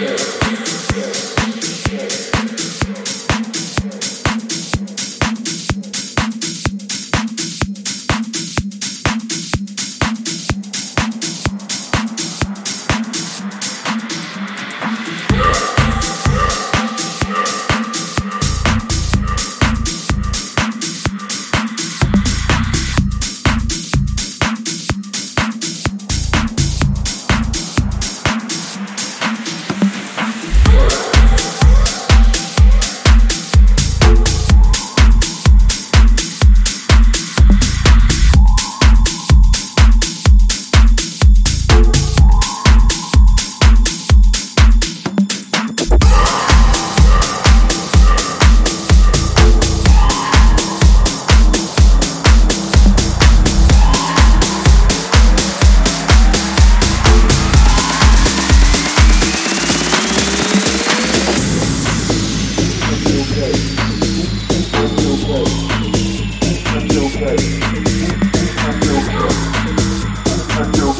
Yeah.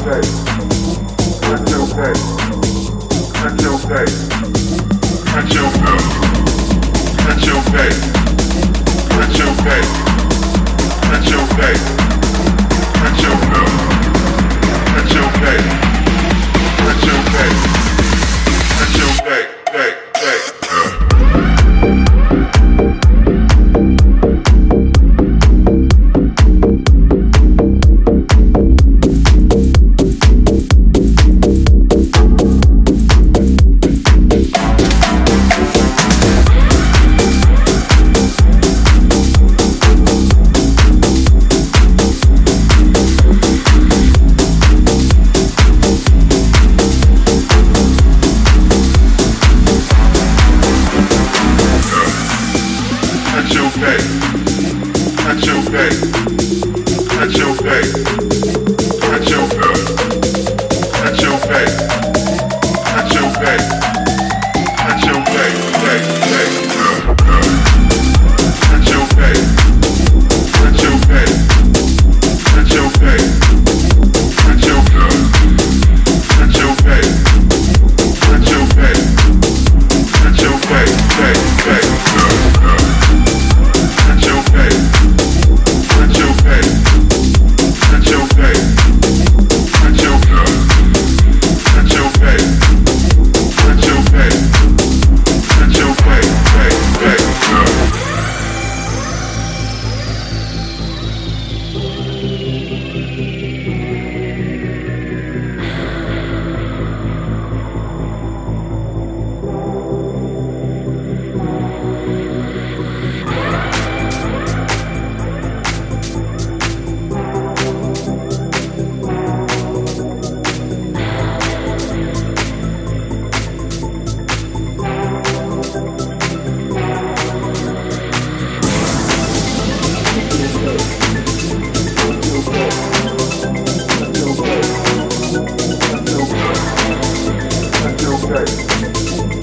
face. Cut your face. Cut your cut your face. Cut your face. Okay.